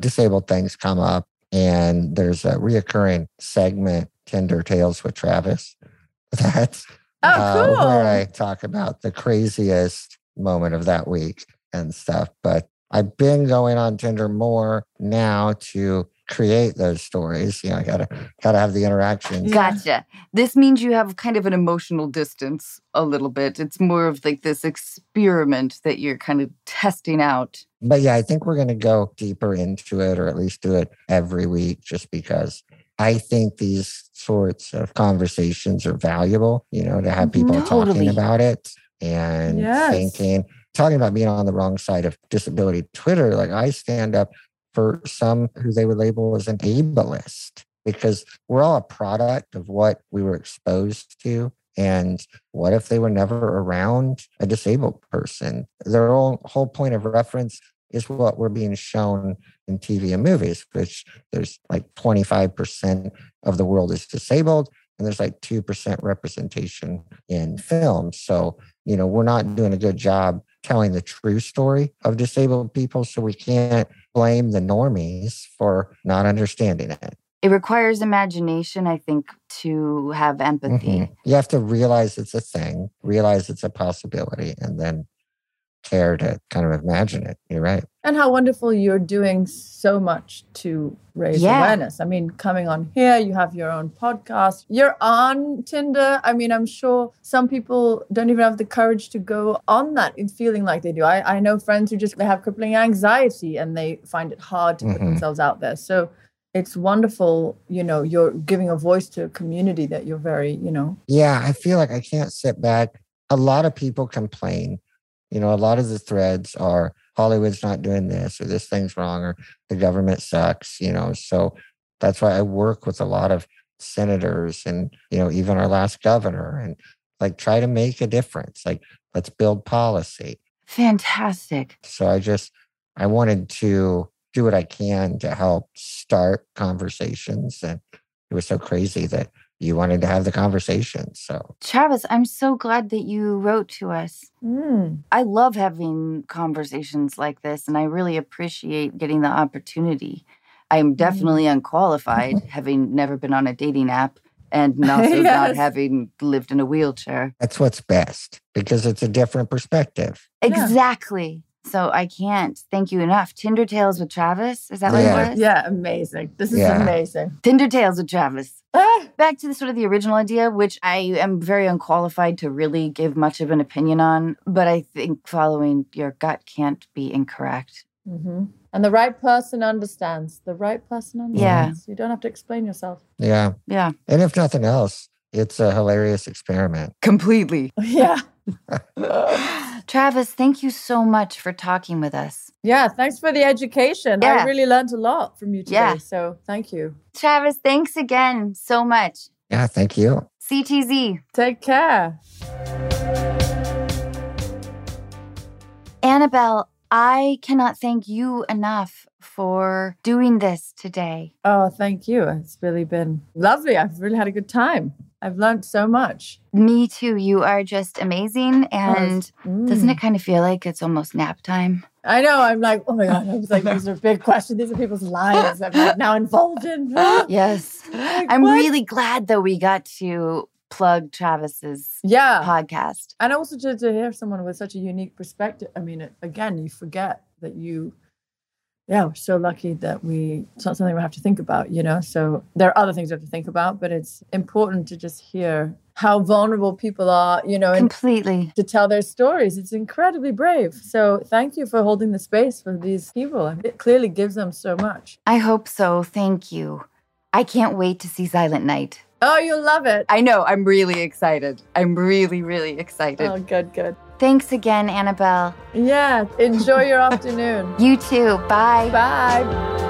disabled things come up and there's a reoccurring segment Tinder Tales with Travis. That's Oh, uh, where I talk about the craziest moment of that week and stuff. But I've been going on Tinder more now to create those stories. You know, I gotta gotta have the interactions. Gotcha. This means you have kind of an emotional distance a little bit. It's more of like this experiment that you're kind of testing out. But yeah, I think we're gonna go deeper into it or at least do it every week just because I think these sorts of conversations are valuable, you know, to have people mm-hmm. Totally. talking about it and Yes. thinking, talking about being on the wrong side of disability Twitter. Like I stand up for some who they would label as an ableist because we're all a product of what we were exposed to. And what if they were never around a disabled person? Their whole, point of reference is what we're being shown in TV and movies, which there's like 25% of the world is disabled and there's like 2% representation in film. So you know, we're not doing a good job telling the true story of disabled people. So we can't blame the normies for not understanding it. It requires imagination, I think, to have empathy. Mhm. You have to realize it's a thing, realize it's a possibility, and then care to kind of imagine it. You're right. And how wonderful you're doing so much to raise Yeah. awareness. I mean, coming on here, you have your own podcast. You're on Tinder. I mean, I'm sure some people don't even have the courage to go on that in feeling like they do. I, I know friends who just they have crippling anxiety and they find it hard to put Mhm. themselves out there. So it's wonderful, you know, you're giving a voice to a community that you're very, you know, Yeah, I feel like I can't sit back. A lot of people complain. You know, a lot of the threads are Hollywood's not doing this or this thing's wrong or the government sucks, you know. So that's why I work with a lot of senators and, you know, even our last governor and like try to make a difference. Like, let's build policy. Fantastic. So I just, I wanted to do what I can to help start conversations. And it was so crazy that you wanted to have the conversation. So Travis, I'm so glad that you wrote to us. mm, I love having conversations like this, and I really appreciate getting the opportunity. I'm definitely unqualified, having never been on a dating app and also not having lived in a wheelchair. that's what's best because it's a different perspective. Exactly. So I can't thank you enough. Tinder Tales with Travis. Is that what Yeah. it was? yeah, amazing. This is Yeah. amazing. Tinder Tales with Travis. Ah, Back to the sort of the original idea, which I am very unqualified to really give much of an opinion on, but I think following your gut can't be incorrect. hmm And the right person understands. The right person understands. Yeah. You don't have to explain yourself. Yeah. Yeah. And if nothing else, it's a hilarious experiment. Completely. Yeah. Travis, thank you so much for talking with us. Yeah. Thanks for the education. Yeah. I really learned a lot from you today. Yeah. So thank you. Travis, thanks again so much. Yeah. Thank you. CTZ. Take care. Annabelle, I cannot thank you enough for doing this today. Oh, thank you. It's really been lovely. I've really had a good time. I've learned so much. Me too. You are just amazing. And doesn't Mm. it kind of feel like it's almost nap time? I know. I'm like, oh my God. I was like, these are big questions. These are people's lives I'm like now involved in. Yes. Like, I'm what? really glad that we got to plug Travis's Yeah. podcast. And also to, to hear someone with such a unique perspective. I mean, it, again, you forget that you, yeah, we're so lucky that we, it's not something we have to think about, you know? So there are other things we have to think about, but it's important to just hear how vulnerable people are, you know, and Completely. to tell their stories. It's incredibly brave. So thank you for holding the space for these people. It clearly gives them so much. I hope so. Thank you. I can't wait to see Silent Night. Oh, you'll love it. I know. I'm really excited. I'm really, really oh, excited. Oh, good, good. Thanks again, Annabelle. Yeah. Enjoy your afternoon. You too. Bye. Bye.